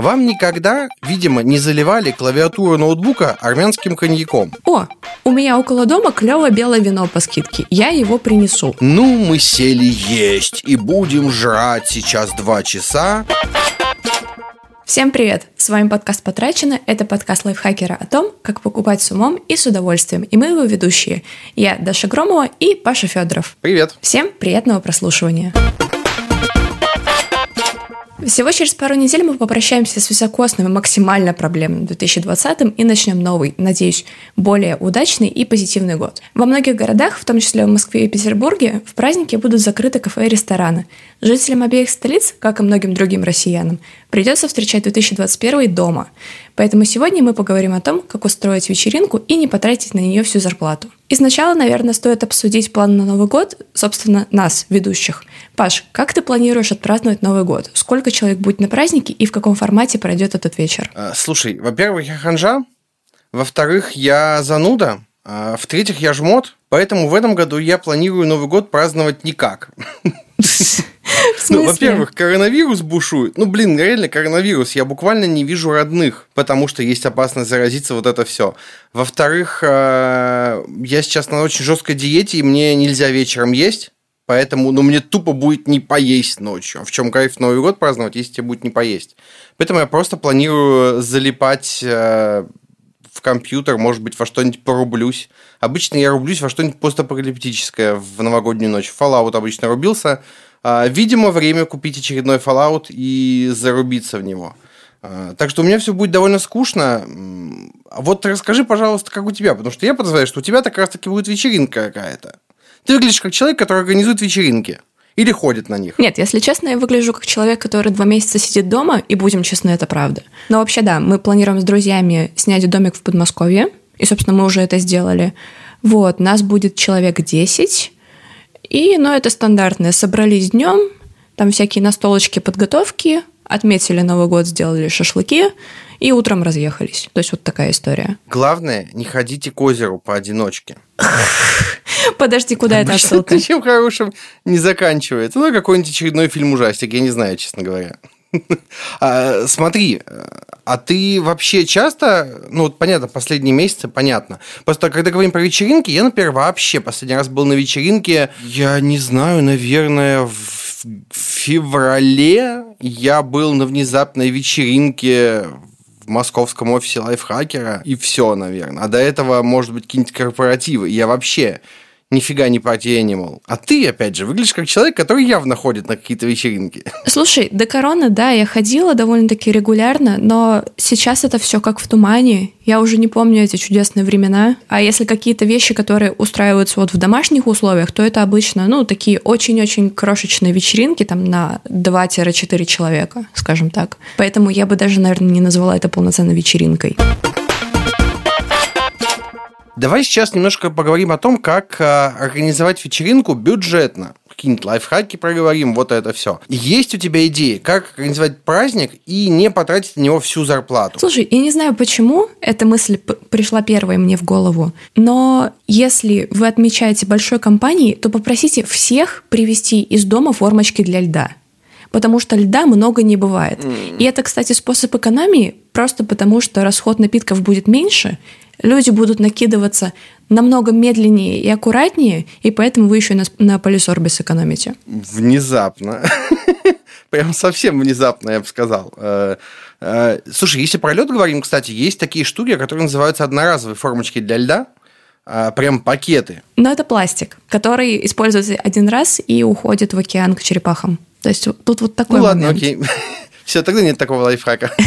Вам никогда, видимо, не заливали клавиатуру ноутбука армянским коньяком? О, у меня около дома клевое белое вино по скидке. Я его принесу. Ну, мы сели есть и будем жрать сейчас два часа. Всем привет! С вами подкаст «Потрачено». Это подкаст лайфхакера о том, как покупать с умом и с удовольствием. И мы его ведущие. Я Даша Громова и Паша Федоров. Привет! Всем приятного прослушивания. Всего через пару недель мы попрощаемся с високосным и максимально проблемным 2020 и начнем новый, надеюсь, более удачный и позитивный год. Во многих городах, в том числе в Москве и Петербурге, в праздники будут закрыты кафе и рестораны. Жителям обеих столиц, как и многим другим россиянам, придется встречать 2021 дома. Поэтому сегодня мы поговорим о том, как устроить вечеринку и не потратить на нее всю зарплату. И сначала, наверное, стоит обсудить план на Новый год, собственно, нас, ведущих. Паш, как ты планируешь отпраздновать Новый год? Сколько человек будет на празднике и в каком формате пройдет этот вечер? А, слушай, во-первых, я ханжа, во-вторых, я зануда, а в-третьих, я жмот, поэтому в этом году я планирую Новый год праздновать никак. Ну, во-первых, коронавирус бушует. Ну, блин, реально коронавирус. Я буквально не вижу родных, потому что есть опасность заразиться, вот это все. Во-вторых, э, я сейчас на очень жесткой диете, и мне нельзя вечером есть. Поэтому, ну, мне тупо будет не поесть ночью. В чем кайф Новый год праздновать, если тебе будет не поесть? Поэтому я просто планирую залипать э, в компьютер, может быть, во что-нибудь порублюсь. Обычно я рублюсь во что-нибудь постапокалиптическое в новогоднюю ночь. Fallout обычно рубился. А, видимо, время купить очередной Fallout и зарубиться в него. А, так что у меня все будет довольно скучно. Вот расскажи, пожалуйста, как у тебя, потому что я подозреваю, что у тебя как раз-таки будет вечеринка какая-то. Ты выглядишь как человек, который организует вечеринки. Или ходит на них? Нет, если честно, я выгляжу как человек, который два месяца сидит дома, и будем честны, это правда. Но вообще, да, мы планируем с друзьями снять домик в Подмосковье, и, собственно, мы уже это сделали. Вот, нас будет человек 10, и, ну, это стандартное. Собрались днем, там всякие настолочки подготовки, отметили Новый год, сделали шашлыки и утром разъехались. То есть вот такая история. Главное, не ходите к озеру поодиночке. Подожди, куда это отсылка? Ничем хорошим не заканчивается. Ну, какой-нибудь очередной фильм ужастик, я не знаю, честно говоря. А, смотри, а ты вообще часто, ну вот понятно, последние месяцы, понятно. Просто когда говорим про вечеринки, я, например, вообще последний раз был на вечеринке, я не знаю, наверное, в феврале я был на внезапной вечеринке в московском офисе лайфхакера, и все, наверное. А до этого, может быть, какие-нибудь корпоративы. Я вообще нифига не party animal. А ты, опять же, выглядишь как человек, который явно ходит на какие-то вечеринки. Слушай, до короны, да, я ходила довольно-таки регулярно, но сейчас это все как в тумане. Я уже не помню эти чудесные времена. А если какие-то вещи, которые устраиваются вот в домашних условиях, то это обычно, ну, такие очень-очень крошечные вечеринки, там, на 2-4 человека, скажем так. Поэтому я бы даже, наверное, не назвала это полноценной вечеринкой. Давай сейчас немножко поговорим о том, как э, организовать вечеринку бюджетно. Какие-нибудь лайфхаки проговорим, вот это все. Есть у тебя идеи, как организовать праздник и не потратить на него всю зарплату? Слушай, я не знаю, почему эта мысль пришла первой мне в голову, но если вы отмечаете большой компании, то попросите всех привезти из дома формочки для льда потому что льда много не бывает. Mm. И это, кстати, способ экономии, просто потому что расход напитков будет меньше, люди будут накидываться намного медленнее и аккуратнее, и поэтому вы еще на, на полисорбе сэкономите. Внезапно. Прям совсем внезапно, я бы сказал. Э, э, слушай, если про лед говорим, кстати, есть такие штуки, которые называются одноразовые формочки для льда. Э, прям пакеты. Но это пластик, который используется один раз и уходит в океан к черепахам. То есть тут вот такой Ну ладно, момент. окей. Все, тогда нет такого лайфхака.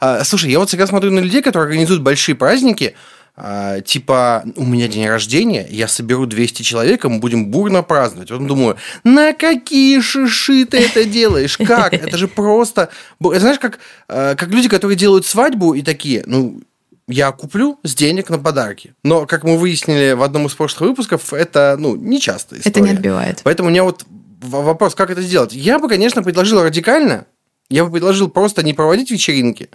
А, слушай, я вот всегда смотрю на людей, которые организуют большие праздники, а, типа, у меня день рождения, я соберу 200 человек, и мы будем бурно праздновать. Вот думаю, на какие шиши ты это делаешь? Как? Это же просто... Это знаешь, как, а, как люди, которые делают свадьбу и такие, ну, я куплю с денег на подарки. Но, как мы выяснили в одном из прошлых выпусков, это, ну, не часто история. Это не отбивает. Поэтому у меня вот вопрос, как это сделать? Я бы, конечно, предложил радикально, я бы предложил просто не проводить вечеринки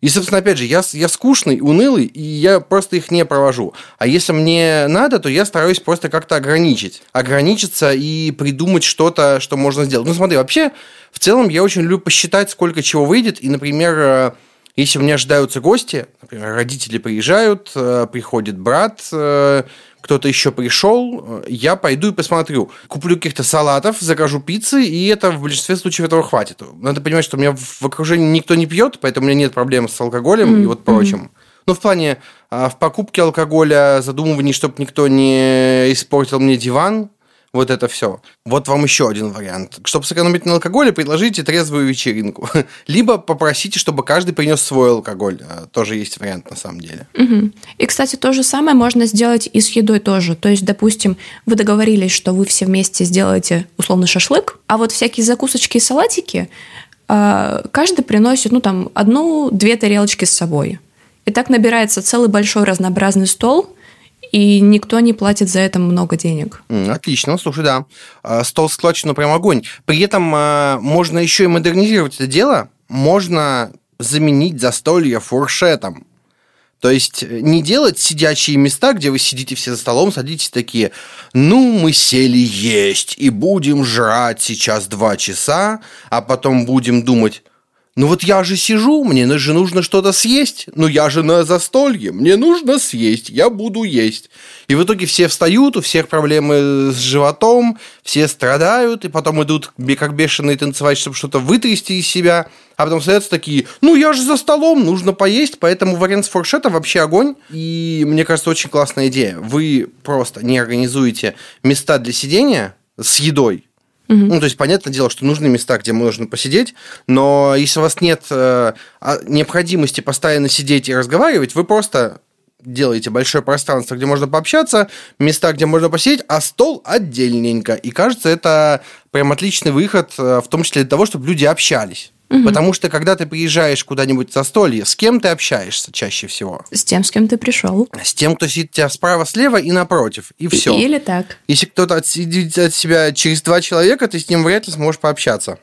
И, собственно, опять же, я, я скучный, унылый, и я просто их не провожу. А если мне надо, то я стараюсь просто как-то ограничить. Ограничиться и придумать что-то, что можно сделать. Ну, смотри, вообще, в целом, я очень люблю посчитать, сколько чего выйдет. И, например, э, если у меня ожидаются гости, например, родители приезжают, э, приходит брат, э, кто-то еще пришел, я пойду и посмотрю. Куплю каких-то салатов, закажу пиццы, и это в большинстве случаев этого хватит. Надо понимать, что у меня в окружении никто не пьет, поэтому у меня нет проблем с алкоголем mm-hmm. и вот прочим. Ну, в плане а, в покупке алкоголя, задумывании, чтобы никто не испортил мне диван, вот это все. Вот вам еще один вариант. Чтобы сэкономить на алкоголе, предложите трезвую вечеринку. Либо попросите, чтобы каждый принес свой алкоголь. А, тоже есть вариант на самом деле. Угу. И, кстати, то же самое можно сделать и с едой тоже. То есть, допустим, вы договорились, что вы все вместе сделаете условно шашлык, а вот всякие закусочки и салатики а, каждый приносит, ну, там, одну-две тарелочки с собой. И так набирается целый большой разнообразный стол – и никто не платит за это много денег. Отлично, слушай, да. А, стол складчину ну, прям огонь. При этом а, можно еще и модернизировать это дело. Можно заменить застолье фуршетом. То есть э, не делать сидячие места, где вы сидите все за столом, садитесь такие, ну, мы сели есть и будем жрать сейчас два часа, а потом будем думать, ну вот я же сижу, мне же нужно что-то съесть. Ну я же на застолье, мне нужно съесть, я буду есть. И в итоге все встают, у всех проблемы с животом, все страдают, и потом идут как бешеные танцевать, чтобы что-то вытрясти из себя. А потом садятся такие, ну я же за столом, нужно поесть, поэтому вариант с фуршетом вообще огонь. И мне кажется, очень классная идея. Вы просто не организуете места для сидения с едой, Угу. Ну, то есть, понятное дело, что нужны места, где можно посидеть, но если у вас нет э, а, необходимости постоянно сидеть и разговаривать, вы просто делаете большое пространство, где можно пообщаться, места, где можно посидеть, а стол отдельненько. И кажется, это прям отличный выход, э, в том числе для того, чтобы люди общались. Угу. Потому что когда ты приезжаешь куда-нибудь за столье, с кем ты общаешься чаще всего? С тем, с кем ты пришел. С тем, кто сидит у тебя справа, слева и напротив. И все. Или так. Если кто-то отсидит от себя через два человека, ты с ним вряд ли сможешь пообщаться.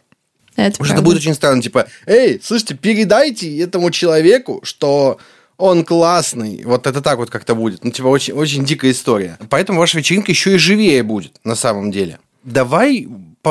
Это Потому что это будет очень странно, типа, эй, слушайте, передайте этому человеку, что он классный. Вот это так вот как-то будет. Ну, типа, очень, очень дикая история. Поэтому ваша вечеринка еще и живее будет, на самом деле. Давай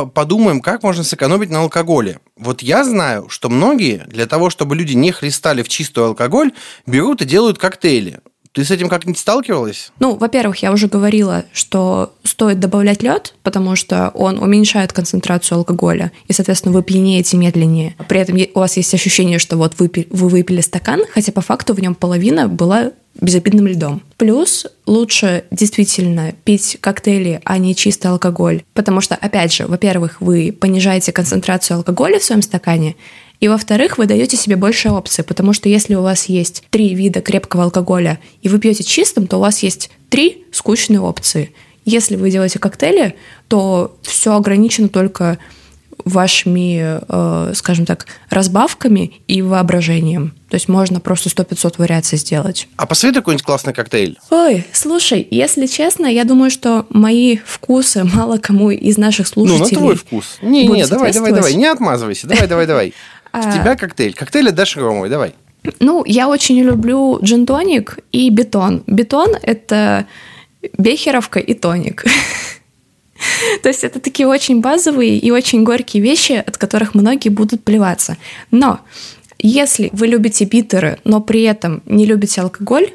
подумаем, как можно сэкономить на алкоголе. Вот я знаю, что многие для того, чтобы люди не хлестали в чистую алкоголь, берут и делают коктейли. Ты с этим как-нибудь сталкивалась? Ну, во-первых, я уже говорила, что стоит добавлять лед, потому что он уменьшает концентрацию алкоголя, и, соответственно, вы пьянеете медленнее. При этом у вас есть ощущение, что вот вы, вы выпили стакан, хотя по факту в нем половина была безобидным льдом. Плюс лучше действительно пить коктейли, а не чистый алкоголь. Потому что, опять же, во-первых, вы понижаете концентрацию алкоголя в своем стакане, и во-вторых, вы даете себе больше опций, потому что если у вас есть три вида крепкого алкоголя, и вы пьете чистым, то у вас есть три скучные опции. Если вы делаете коктейли, то все ограничено только вашими, э, скажем так, разбавками и воображением. То есть можно просто 100-500 вариаций сделать. А посоветуй какой-нибудь классный коктейль. Ой, слушай, если честно, я думаю, что мои вкусы мало кому из наших слушателей Ну, на твой вкус. Не-не, давай, давай, давай, не отмазывайся. Давай, давай, давай. С а, тебя коктейль. Коктейль отдашь Ромовой, давай. Ну, я очень люблю джин-тоник и бетон. Бетон – это бехеровка и тоник. То есть это такие очень базовые и очень горькие вещи, от которых многие будут плеваться. Но если вы любите битеры, но при этом не любите алкоголь,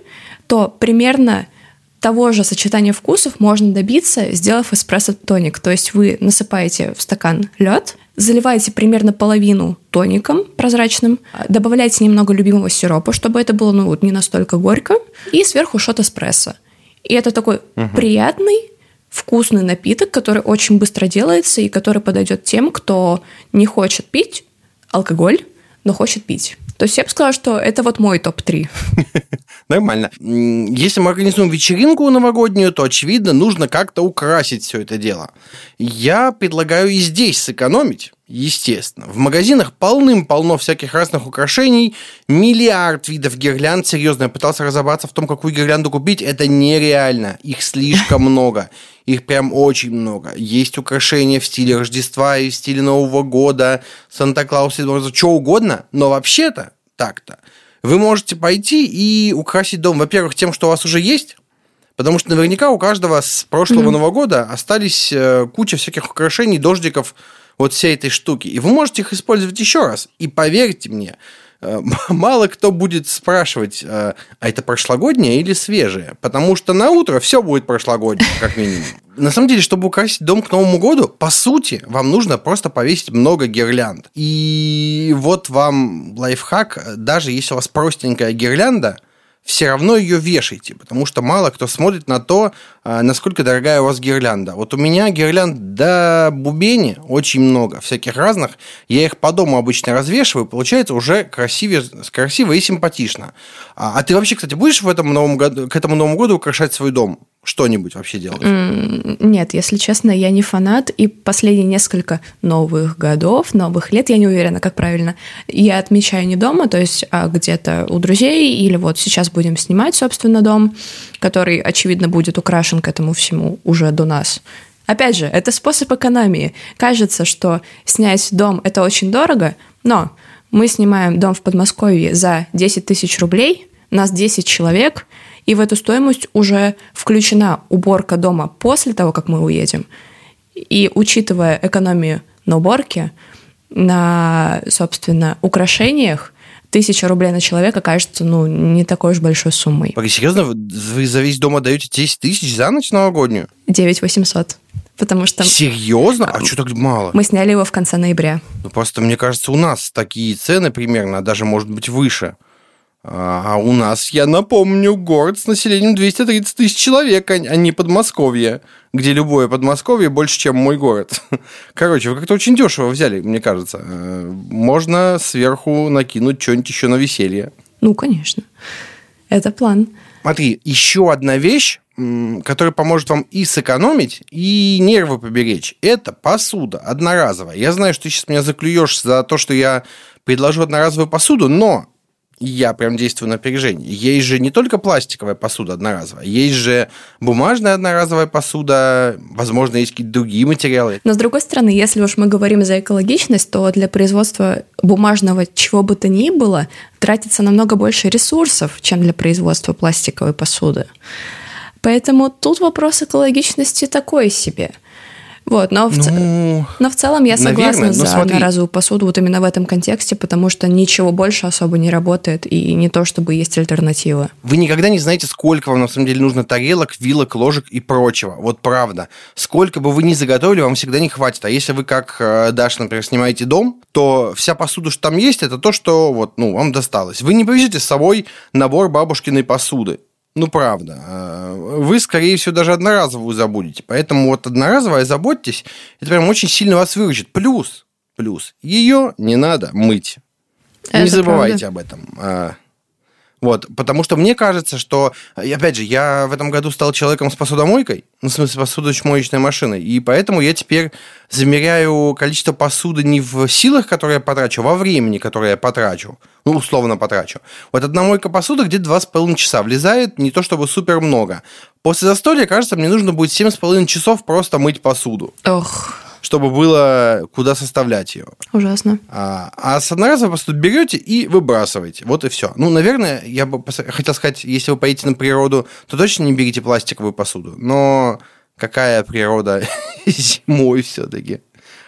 то примерно того же сочетания вкусов можно добиться, сделав эспрессо-тоник. То есть вы насыпаете в стакан лед, заливаете примерно половину тоником прозрачным, добавляете немного любимого сиропа, чтобы это было ну, не настолько горько, и сверху шот эспрессо. И это такой угу. приятный, вкусный напиток, который очень быстро делается и который подойдет тем, кто не хочет пить алкоголь, но хочет пить. То есть я бы сказала, что это вот мой топ-3. Нормально. Если мы организуем вечеринку новогоднюю, то, очевидно, нужно как-то украсить все это дело. Я предлагаю и здесь сэкономить Естественно. В магазинах полным-полно всяких разных украшений, миллиард видов гирлянд. Серьезно, я пытался разобраться в том, какую гирлянду купить. Это нереально. Их слишком много. Их прям очень много. Есть украшения в стиле Рождества и в стиле Нового года, Санта-Клауса, что угодно. Но вообще-то, так-то, Вы можете пойти и украсить дом, во-первых, тем, что у вас уже есть, потому что наверняка у каждого с прошлого mm-hmm. Нового года остались э, куча всяких украшений, дождиков, вот всей этой штуки. И вы можете их использовать еще раз. И поверьте мне, Э, мало кто будет спрашивать, э, а это прошлогоднее или свежее, потому что на утро все будет прошлогоднее, как минимум. На самом деле, чтобы украсить дом к Новому году, по сути, вам нужно просто повесить много гирлянд. И вот вам лайфхак, даже если у вас простенькая гирлянда – все равно ее вешайте, потому что мало кто смотрит на то, а, насколько дорогая у вас гирлянда. Вот у меня гирлянд до бубени очень много, всяких разных. Я их по дому обычно развешиваю, получается уже красивее, красиво и симпатично. А, а ты вообще, кстати, будешь в этом новом году, к этому Новому году украшать свой дом? Что-нибудь вообще делать? Нет, если честно, я не фанат, и последние несколько новых годов, новых лет, я не уверена, как правильно, я отмечаю не дома, то есть а где-то у друзей, или вот сейчас будем снимать, собственно, дом, который, очевидно, будет украшен к этому всему уже до нас. Опять же, это способ экономии. Кажется, что снять дом – это очень дорого, но мы снимаем дом в Подмосковье за 10 тысяч рублей, нас 10 человек – и в эту стоимость уже включена уборка дома после того, как мы уедем. И учитывая экономию на уборке, на, собственно, украшениях, тысяча рублей на человека кажется, ну, не такой уж большой суммой. Погоди, серьезно? Вы за весь дом отдаете 10 тысяч за ночь новогоднюю? 9 800. Потому что... Серьезно? А, а что так мало? Мы сняли его в конце ноября. Ну, просто, мне кажется, у нас такие цены примерно, а даже, может быть, выше. А у нас, я напомню, город с населением 230 тысяч человек, а не Подмосковье, где любое Подмосковье больше, чем мой город. Короче, вы как-то очень дешево взяли, мне кажется. Э, можно сверху накинуть что-нибудь еще на веселье. Ну, конечно. Это план. Смотри, еще одна вещь, которая поможет вам и сэкономить, и нервы поберечь. Это посуда одноразовая. Я знаю, что ты сейчас меня заклюешь за то, что я предложу одноразовую посуду, но я прям действую на опережение. Есть же не только пластиковая посуда одноразовая, есть же бумажная одноразовая посуда, возможно, есть какие-то другие материалы. Но с другой стороны, если уж мы говорим за экологичность, то для производства бумажного чего бы то ни было тратится намного больше ресурсов, чем для производства пластиковой посуды. Поэтому тут вопрос экологичности такой себе – вот, но, в, ну, но в целом я согласна наверное, за смотри. одноразовую посуду вот именно в этом контексте, потому что ничего больше особо не работает, и не то, чтобы есть альтернатива. Вы никогда не знаете, сколько вам на самом деле нужно тарелок, вилок, ложек и прочего. Вот правда. Сколько бы вы ни заготовили, вам всегда не хватит. А если вы, как э, Даша, например, снимаете дом, то вся посуда, что там есть, это то, что вот, ну, вам досталось. Вы не повезете с собой набор бабушкиной посуды. Ну, правда. А, вы, скорее всего, даже одноразовую забудете. Поэтому вот одноразовая заботьтесь, это прям очень сильно вас выручит. Плюс, плюс, ее не надо мыть. Это не забывайте правда. об этом. Вот, потому что мне кажется, что, опять же, я в этом году стал человеком с посудомойкой, ну, в смысле, посудочно-моечной машиной, и поэтому я теперь замеряю количество посуды не в силах, которые я потрачу, а во времени, которое я потрачу, ну, условно потрачу. Вот одна мойка посуды где-то 2,5 часа влезает, не то чтобы супер много. После застолья, кажется, мне нужно будет 7,5 часов просто мыть посуду. Ох чтобы было куда составлять ее. Ужасно. А, а с одноразовой просто берете и выбрасываете. Вот и все. Ну, наверное, я бы хотел сказать, если вы поедете на природу, то точно не берите пластиковую посуду. Но какая природа зимой все-таки?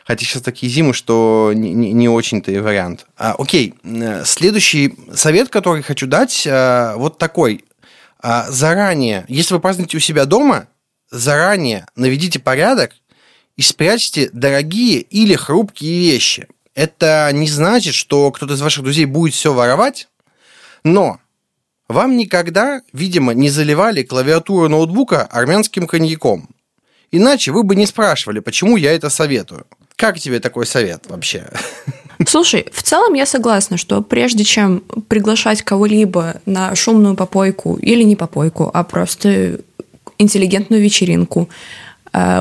Хотя сейчас такие зимы, что не, не, не очень-то и вариант. А, окей, следующий совет, который хочу дать, а, вот такой. А, заранее, если вы празднуете у себя дома, заранее наведите порядок и спрячьте дорогие или хрупкие вещи. Это не значит, что кто-то из ваших друзей будет все воровать, но вам никогда, видимо, не заливали клавиатуру ноутбука армянским коньяком. Иначе вы бы не спрашивали, почему я это советую. Как тебе такой совет вообще? Слушай, в целом я согласна, что прежде чем приглашать кого-либо на шумную попойку или не попойку, а просто интеллигентную вечеринку,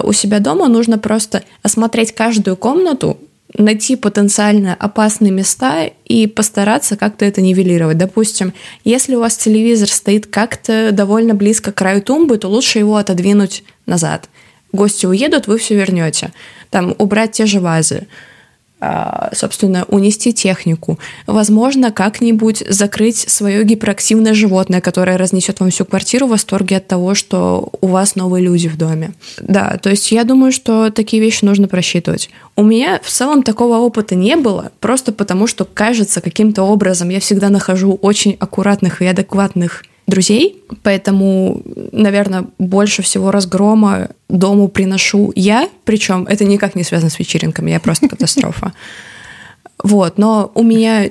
у себя дома нужно просто осмотреть каждую комнату, найти потенциально опасные места и постараться как-то это нивелировать. Допустим, если у вас телевизор стоит как-то довольно близко к краю тумбы, то лучше его отодвинуть назад. Гости уедут, вы все вернете. Там убрать те же вазы. А, собственно, унести технику. Возможно, как-нибудь закрыть свое гиперактивное животное, которое разнесет вам всю квартиру в восторге от того, что у вас новые люди в доме. Да, то есть я думаю, что такие вещи нужно просчитывать. У меня в целом такого опыта не было, просто потому что, кажется, каким-то образом я всегда нахожу очень аккуратных и адекватных друзей, поэтому, наверное, больше всего разгрома дому приношу я, причем это никак не связано с вечеринками, я просто катастрофа. Вот, но у меня,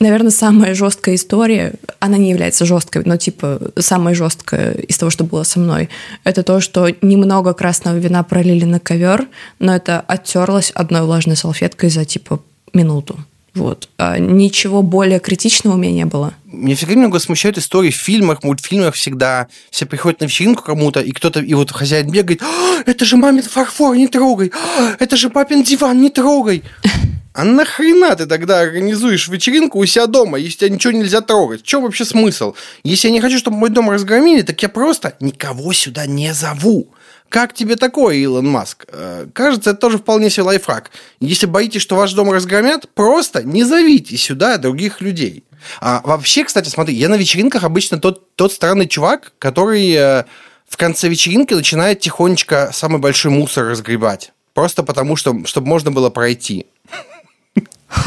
наверное, самая жесткая история, она не является жесткой, но типа самая жесткая из того, что было со мной, это то, что немного красного вина пролили на ковер, но это оттерлось одной влажной салфеткой за типа минуту. Вот. А ничего более критичного у меня не было. Меня всегда немного смущают истории в фильмах, мультфильмах всегда. Все приходят на вечеринку кому-то, и кто-то, и вот хозяин бегает, «А, это же мамин фарфор, не трогай, «А, это же папин диван, не трогай. А нахрена ты тогда организуешь вечеринку у себя дома, если тебя ничего нельзя трогать? В чем вообще смысл? Если я не хочу, чтобы мой дом разгромили, так я просто никого сюда не зову. Как тебе такое, Илон Маск? Э, кажется, это тоже вполне себе лайфхак. Если боитесь, что ваш дом разгромят, просто не зовите сюда других людей. А вообще, кстати, смотри, я на вечеринках обычно тот, тот странный чувак, который э, в конце вечеринки начинает тихонечко самый большой мусор разгребать. Просто потому, что, чтобы можно было пройти.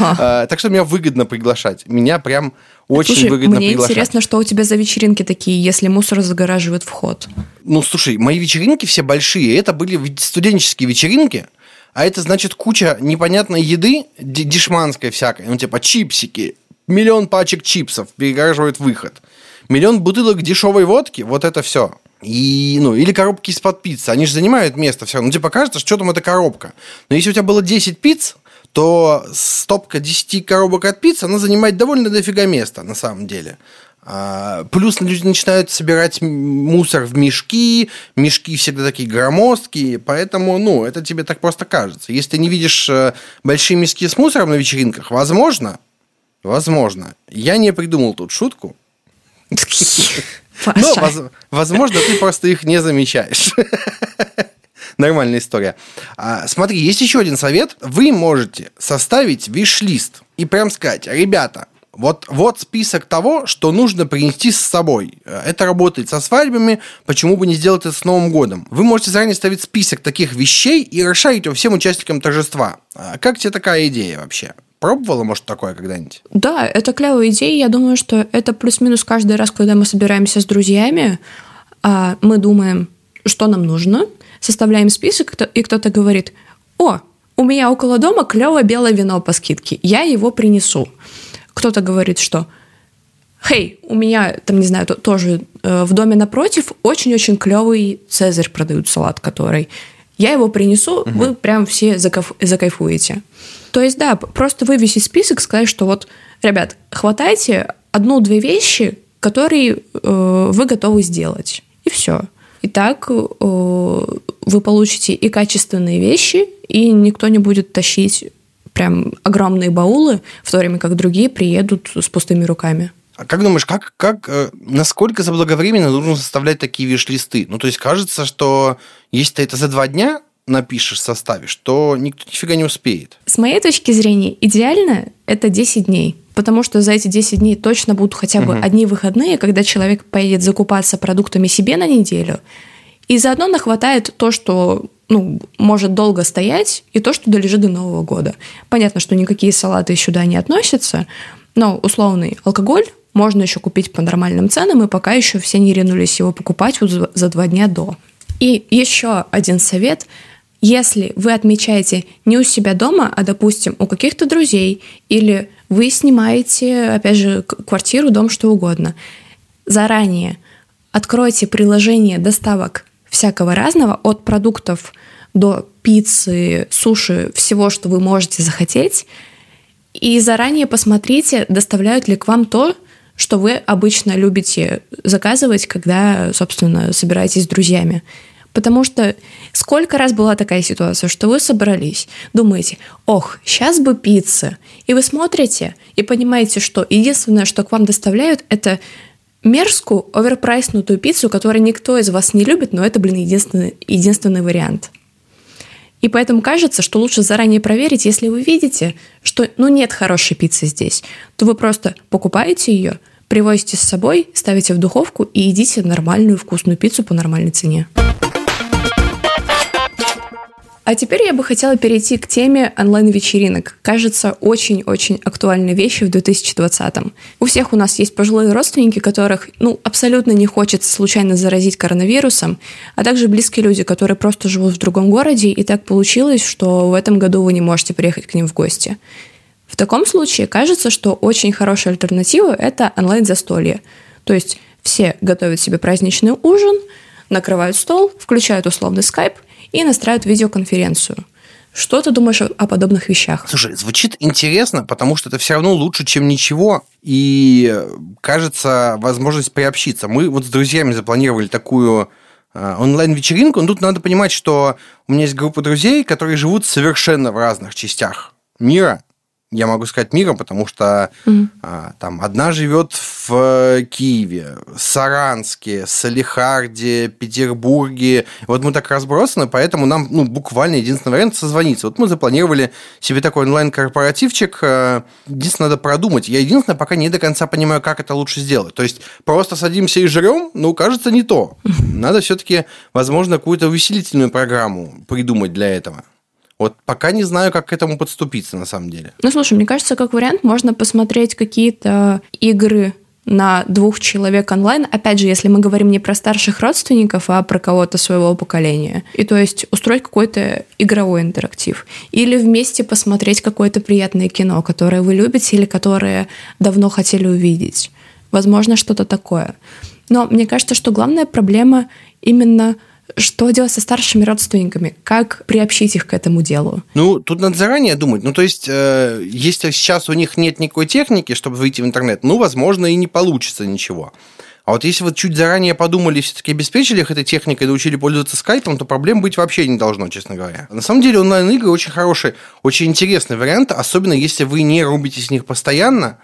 А, так что меня выгодно приглашать. Меня прям очень слушай, выгодно мне приглашать. интересно, что у тебя за вечеринки такие, если мусор загораживает вход. Ну, слушай, мои вечеринки все большие. Это были студенческие вечеринки, а это значит куча непонятной еды, дешманской всякой. Ну, типа чипсики, миллион пачек чипсов перегораживают выход. Миллион бутылок дешевой водки, вот это все. И, ну, или коробки из-под пиццы. Они же занимают место все. Ну, типа, кажется, что там это коробка. Но если у тебя было 10 пиц, то стопка 10 коробок от пиццы, она занимает довольно дофига места, на самом деле. А, плюс люди начинают собирать мусор в мешки, мешки всегда такие громоздкие, поэтому, ну, это тебе так просто кажется. Если ты не видишь э, большие миски с мусором на вечеринках, возможно, возможно, я не придумал тут шутку, но, возможно, ты просто их не замечаешь. Нормальная история. А, смотри, есть еще один совет. Вы можете составить виш-лист и прям сказать, ребята, вот, вот список того, что нужно принести с собой. Это работает со свадьбами, почему бы не сделать это с Новым годом? Вы можете заранее ставить список таких вещей и расшарить его всем участникам торжества. А как тебе такая идея вообще? Пробовала, может, такое когда-нибудь? Да, это клевая идея. Я думаю, что это плюс-минус каждый раз, когда мы собираемся с друзьями, а, мы думаем, что нам нужно – составляем список, и кто-то говорит, о, у меня около дома клевое белое вино по скидке, я его принесу. Кто-то говорит, что Хей, у меня там, не знаю, тоже э, в доме напротив очень-очень клевый цезарь продают салат, который я его принесу, угу. вы прям все закайф, закайфуете. То есть, да, просто вывесить список, сказать, что вот, ребят, хватайте одну-две вещи, которые э, вы готовы сделать. И все. И так э, вы получите и качественные вещи, и никто не будет тащить прям огромные баулы, в то время как другие приедут с пустыми руками. А как думаешь, как, как, э, насколько заблаговременно нужно составлять такие виш-листы? Ну, то есть кажется, что если ты это за два дня напишешь, составишь, то никто нифига не успеет. С моей точки зрения, идеально это 10 дней потому что за эти 10 дней точно будут хотя бы угу. одни выходные, когда человек поедет закупаться продуктами себе на неделю, и заодно нахватает то, что ну, может долго стоять, и то, что долежит до Нового года. Понятно, что никакие салаты сюда не относятся, но условный алкоголь можно еще купить по нормальным ценам, и пока еще все не ринулись его покупать вот за два дня до. И еще один совет – если вы отмечаете не у себя дома, а, допустим, у каких-то друзей, или вы снимаете, опять же, квартиру, дом, что угодно, заранее откройте приложение доставок всякого разного, от продуктов до пиццы, суши, всего, что вы можете захотеть, и заранее посмотрите, доставляют ли к вам то, что вы обычно любите заказывать, когда, собственно, собираетесь с друзьями. Потому что сколько раз была такая ситуация, что вы собрались, думаете, ох, сейчас бы пицца. И вы смотрите и понимаете, что единственное, что к вам доставляют, это мерзкую, оверпрайснутую пиццу, которую никто из вас не любит, но это, блин, единственный, единственный вариант. И поэтому кажется, что лучше заранее проверить, если вы видите, что ну нет хорошей пиццы здесь, то вы просто покупаете ее, привозите с собой, ставите в духовку и едите нормальную вкусную пиццу по нормальной цене. А теперь я бы хотела перейти к теме онлайн-вечеринок. Кажется, очень-очень актуальной вещи в 2020-м. У всех у нас есть пожилые родственники, которых, ну, абсолютно не хочется случайно заразить коронавирусом, а также близкие люди, которые просто живут в другом городе, и так получилось, что в этом году вы не можете приехать к ним в гости. В таком случае кажется, что очень хорошая альтернатива – это онлайн-застолье. То есть все готовят себе праздничный ужин, накрывают стол, включают условный скайп – и настраивают видеоконференцию. Что ты думаешь о подобных вещах? Слушай, звучит интересно, потому что это все равно лучше, чем ничего. И кажется, возможность приобщиться. Мы вот с друзьями запланировали такую э, онлайн-вечеринку. Но тут надо понимать, что у меня есть группа друзей, которые живут совершенно в разных частях мира я могу сказать миром, потому что mm. а, там одна живет в Киеве, Саранске, Салихарде, Петербурге. Вот мы так разбросаны, поэтому нам ну, буквально единственный вариант созвониться. Вот мы запланировали себе такой онлайн-корпоративчик. А, единственное, надо продумать. Я единственное, пока не до конца понимаю, как это лучше сделать. То есть просто садимся и жрем, ну, кажется, не то. Надо все-таки, возможно, какую-то увеселительную программу придумать для этого. Вот пока не знаю, как к этому подступиться на самом деле. Ну, слушай, мне кажется, как вариант можно посмотреть какие-то игры на двух человек онлайн, опять же, если мы говорим не про старших родственников, а про кого-то своего поколения. И то есть устроить какой-то игровой интерактив. Или вместе посмотреть какое-то приятное кино, которое вы любите или которое давно хотели увидеть. Возможно, что-то такое. Но мне кажется, что главная проблема именно что делать со старшими родственниками? Как приобщить их к этому делу? Ну, тут надо заранее думать. Ну, то есть, э, если сейчас у них нет никакой техники, чтобы выйти в интернет, ну, возможно, и не получится ничего. А вот если вы чуть заранее подумали, все-таки обеспечили их этой техникой, научили пользоваться скайпом, то проблем быть вообще не должно, честно говоря. На самом деле онлайн-игры очень хороший, очень интересный вариант, особенно если вы не рубитесь с них постоянно,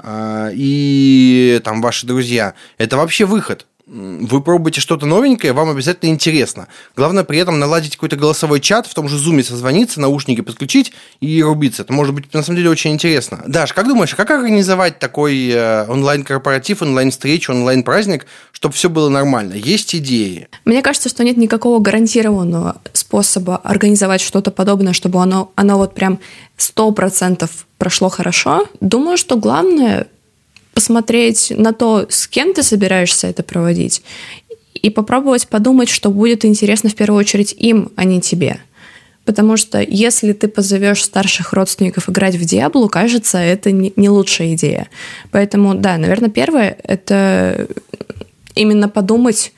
э, и там ваши друзья. Это вообще выход вы пробуете что-то новенькое, вам обязательно интересно. Главное при этом наладить какой-то голосовой чат, в том же зуме созвониться, наушники подключить и рубиться. Это может быть на самом деле очень интересно. Даш, как думаешь, как организовать такой э, онлайн-корпоратив, онлайн-встречу, онлайн-праздник, чтобы все было нормально? Есть идеи? Мне кажется, что нет никакого гарантированного способа организовать что-то подобное, чтобы оно, оно вот прям сто процентов прошло хорошо. Думаю, что главное посмотреть на то, с кем ты собираешься это проводить, и попробовать подумать, что будет интересно в первую очередь им, а не тебе. Потому что если ты позовешь старших родственников играть в Диаблу, кажется, это не лучшая идея. Поэтому, да, наверное, первое — это именно подумать,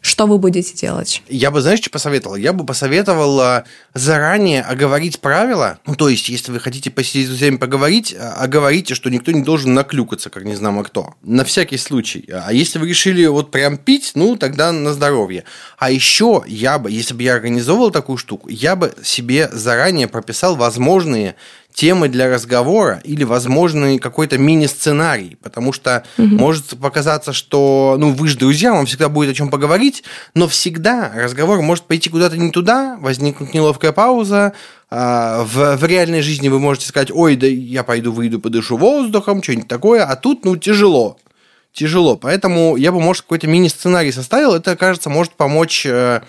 что вы будете делать? Я бы, знаешь, что посоветовал? Я бы посоветовал заранее оговорить правила. Ну, то есть, если вы хотите посидеть с друзьями поговорить, а, оговорите, что никто не должен наклюкаться, как не знамо кто. На всякий случай. А если вы решили вот прям пить, ну, тогда на здоровье. А еще я бы, если бы я организовывал такую штуку, я бы себе заранее прописал возможные темы для разговора или возможный какой-то мини-сценарий, потому что угу. может показаться, что ну вы же друзья, вам всегда будет о чем поговорить, но всегда разговор может пойти куда-то не туда, возникнуть неловкая пауза, а, в, в реальной жизни вы можете сказать, ой, да я пойду выйду, подышу воздухом, что-нибудь такое, а тут, ну, тяжело. Тяжело. Поэтому я бы, может, какой-то мини-сценарий составил. Это, кажется, может помочь э,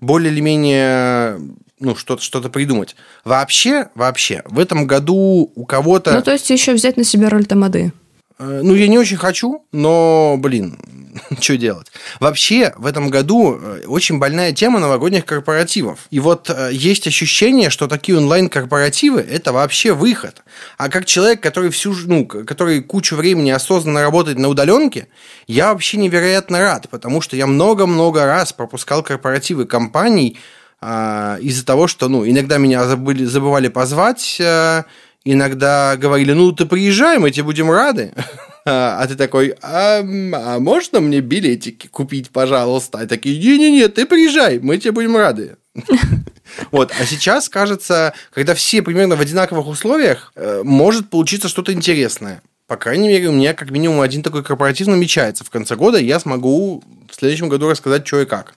более или менее ну, что-то что придумать. Вообще, вообще, в этом году у кого-то... Ну, то есть еще взять на себя роль тамады. Э, ну, я не очень хочу, но, блин, что делать? Вообще, в этом году э, очень больная тема новогодних корпоративов. И вот э, есть ощущение, что такие онлайн-корпоративы – это вообще выход. А как человек, который всю, ну, который кучу времени осознанно работает на удаленке, я вообще невероятно рад, потому что я много-много раз пропускал корпоративы компаний, из-за того, что, ну, иногда меня забыли, забывали позвать, а, иногда говорили, ну, ты приезжай, мы тебе будем рады. А ты такой, а, а можно мне билетики купить, пожалуйста? И такие, не-не-не, ты приезжай, мы тебе будем рады. Вот. А сейчас, кажется, когда все примерно в одинаковых условиях, э, может получиться что-то интересное. По крайней мере, у меня как минимум один такой корпоратив намечается в конце года, я смогу в следующем году рассказать, что и как.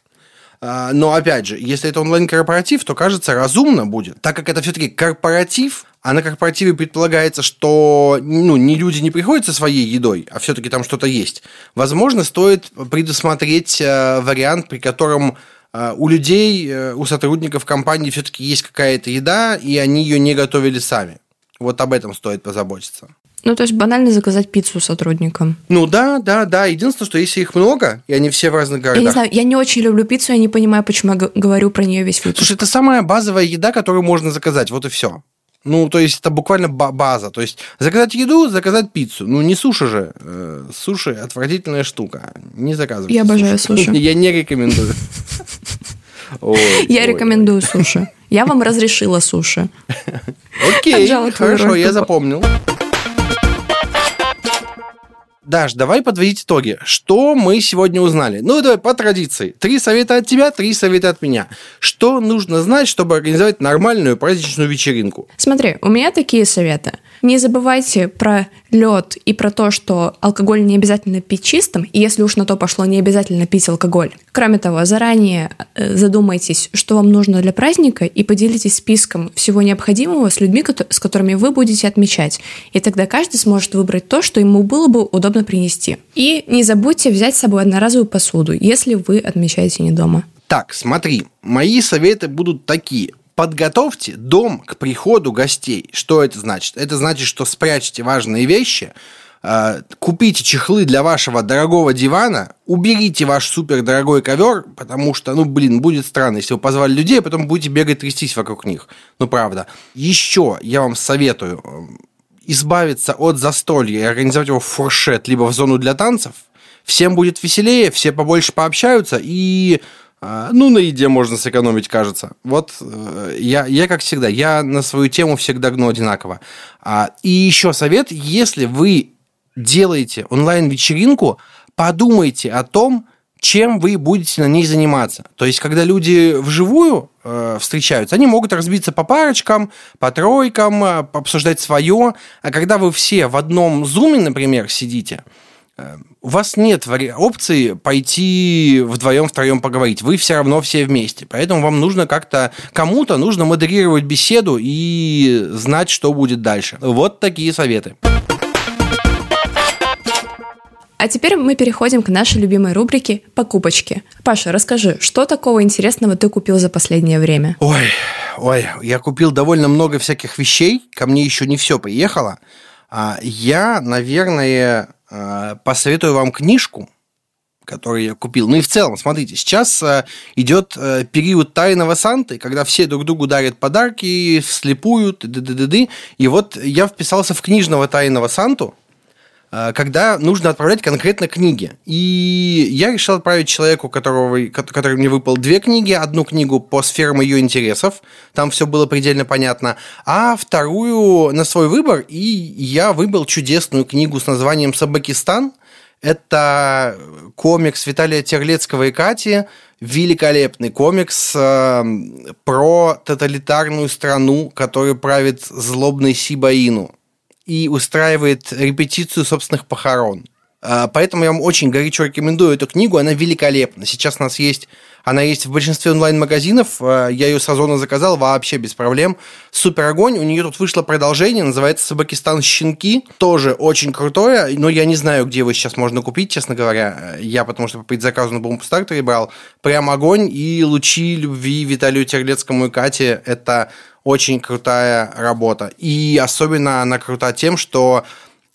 А, но опять же, если это онлайн-корпоратив, то кажется разумно будет, так как это все-таки корпоратив, а на корпоративе предполагается, что ну, не люди не приходят со своей едой, а все-таки там что-то есть. Возможно, стоит предусмотреть э, вариант, при котором э, у людей, э, у сотрудников компании все-таки есть какая-то еда, и они ее не готовили сами. Вот об этом стоит позаботиться. Ну, то есть банально заказать пиццу сотрудникам. Ну да, да, да. Единственное, что если их много, и они все в разных городах. Я не знаю, я не очень люблю пиццу, я не понимаю, почему я говорю про нее весь выпуск. Слушай, это самая базовая еда, которую можно заказать, вот и все. Ну, то есть это буквально база. То есть заказать еду, заказать пиццу. Ну, не суши же. Э, суши отвратительная штука. Не заказывайте. Я обожаю суши. Я не рекомендую. Я рекомендую суши. Я вам разрешила суши. Окей, хорошо, я запомнил. Даш, давай подводить итоги. Что мы сегодня узнали? Ну, давай по традиции. Три совета от тебя, три совета от меня. Что нужно знать, чтобы организовать нормальную праздничную вечеринку? Смотри, у меня такие советы. Не забывайте про лед и про то, что алкоголь не обязательно пить чистым, и если уж на то пошло, не обязательно пить алкоголь. Кроме того, заранее э, задумайтесь, что вам нужно для праздника, и поделитесь списком всего необходимого с людьми, с которыми вы будете отмечать. И тогда каждый сможет выбрать то, что ему было бы удобно принести. И не забудьте взять с собой одноразовую посуду, если вы отмечаете не дома. Так, смотри, мои советы будут такие. Подготовьте дом к приходу гостей. Что это значит? Это значит, что спрячьте важные вещи, э, купите чехлы для вашего дорогого дивана, уберите ваш супер дорогой ковер, потому что, ну, блин, будет странно, если вы позвали людей, а потом будете бегать трястись вокруг них. Ну, правда. Еще я вам советую э, избавиться от застолья и организовать его в фуршет, либо в зону для танцев. Всем будет веселее, все побольше пообщаются, и ну, на еде можно сэкономить, кажется. Вот э, я, я как всегда, я на свою тему всегда гну одинаково. А, и еще совет, если вы делаете онлайн-вечеринку, подумайте о том, чем вы будете на ней заниматься. То есть, когда люди вживую э, встречаются, они могут разбиться по парочкам, по тройкам, э, обсуждать свое. А когда вы все в одном зуме, например, сидите, у вас нет опции пойти вдвоем, втроем поговорить. Вы все равно все вместе. Поэтому вам нужно как-то кому-то нужно модерировать беседу и знать, что будет дальше. Вот такие советы. А теперь мы переходим к нашей любимой рубрике «Покупочки». Паша, расскажи, что такого интересного ты купил за последнее время? Ой, ой, я купил довольно много всяких вещей, ко мне еще не все приехало. А я, наверное, посоветую вам книжку, которую я купил. Ну и в целом, смотрите, сейчас э, идет э, период тайного Санты, когда все друг другу дарят подарки, вслепую, -ды. и вот я вписался в книжного тайного Санту, когда нужно отправлять конкретно книги. И я решил отправить человеку, которого, который мне выпал две книги. Одну книгу по сферам ее интересов, там все было предельно понятно, а вторую на свой выбор. И я выбрал чудесную книгу с названием «Собакистан». Это комикс Виталия Терлецкого и Кати, великолепный комикс э, про тоталитарную страну, которая правит злобный Сибаину и устраивает репетицию собственных похорон. А, поэтому я вам очень горячо рекомендую эту книгу, она великолепна. Сейчас у нас есть, она есть в большинстве онлайн-магазинов, а, я ее с Озона заказал вообще без проблем. Супер огонь, у нее тут вышло продолжение, называется «Собакистан щенки», тоже очень крутое, но я не знаю, где его сейчас можно купить, честно говоря. Я потому что по предзаказу на Бумпстартере брал. Прям огонь и лучи любви Виталию Терлецкому и Кате – это очень крутая работа. И особенно она крута тем, что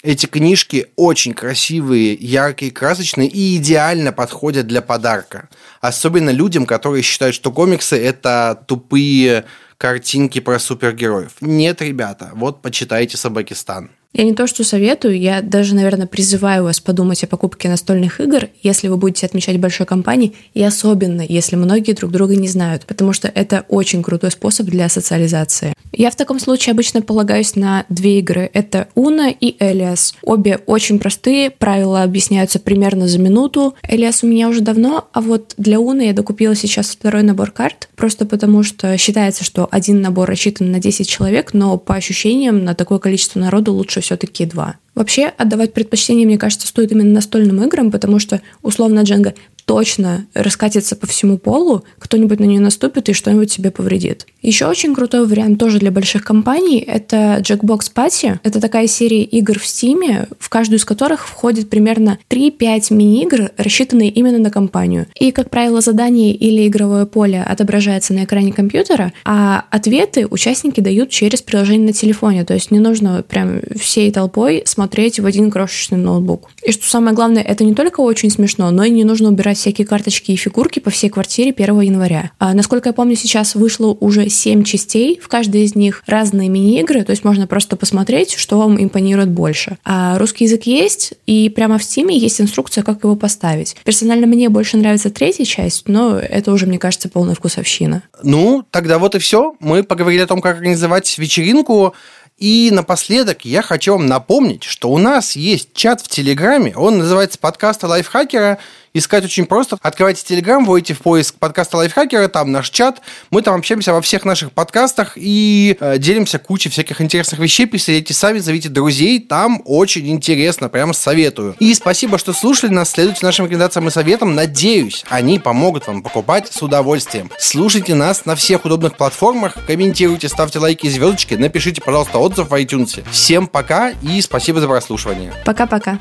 эти книжки очень красивые, яркие, красочные и идеально подходят для подарка. Особенно людям, которые считают, что комиксы это тупые картинки про супергероев. Нет, ребята, вот почитайте Собакистан. Я не то что советую, я даже, наверное, призываю вас подумать о покупке настольных игр, если вы будете отмечать большой компании, и особенно, если многие друг друга не знают, потому что это очень крутой способ для социализации. Я в таком случае обычно полагаюсь на две игры. Это Уна и Элиас. Обе очень простые, правила объясняются примерно за минуту. Элиас у меня уже давно, а вот для Уна я докупила сейчас второй набор карт, просто потому что считается, что один набор рассчитан на 10 человек, но по ощущениям на такое количество народу лучше все-таки два. Вообще, отдавать предпочтение, мне кажется, стоит именно настольным играм, потому что, условно, Дженга точно раскатится по всему полу, кто-нибудь на нее наступит и что-нибудь себе повредит. Еще очень крутой вариант тоже для больших компаний — это Jackbox Party. Это такая серия игр в Steam, в каждую из которых входит примерно 3-5 мини-игр, рассчитанные именно на компанию. И, как правило, задание или игровое поле отображается на экране компьютера, а ответы участники дают через приложение на телефоне. То есть не нужно прям всей толпой смотреть в один крошечный ноутбук. И что самое главное, это не только очень смешно, но и не нужно убирать всякие карточки и фигурки по всей квартире 1 января. А, насколько я помню, сейчас вышло уже 7 частей, в каждой из них разные мини-игры, то есть можно просто посмотреть, что вам импонирует больше. А русский язык есть, и прямо в Steam есть инструкция, как его поставить. Персонально мне больше нравится третья часть, но это уже, мне кажется, полная вкусовщина. Ну, тогда вот и все. Мы поговорили о том, как организовать вечеринку. И напоследок я хочу вам напомнить, что у нас есть чат в Телеграме, он называется «Подкасты лайфхакера», Искать очень просто. Открывайте Телеграм, вводите в поиск подкаста Лайфхакера, там наш чат. Мы там общаемся во всех наших подкастах и э, делимся кучей всяких интересных вещей. Присоединяйте сами, зовите друзей. Там очень интересно, прям советую. И спасибо, что слушали нас. Следуйте нашим рекомендациям и советам. Надеюсь, они помогут вам покупать с удовольствием. Слушайте нас на всех удобных платформах. Комментируйте, ставьте лайки и звездочки. Напишите, пожалуйста, отзыв в iTunes. Всем пока и спасибо за прослушивание. Пока-пока.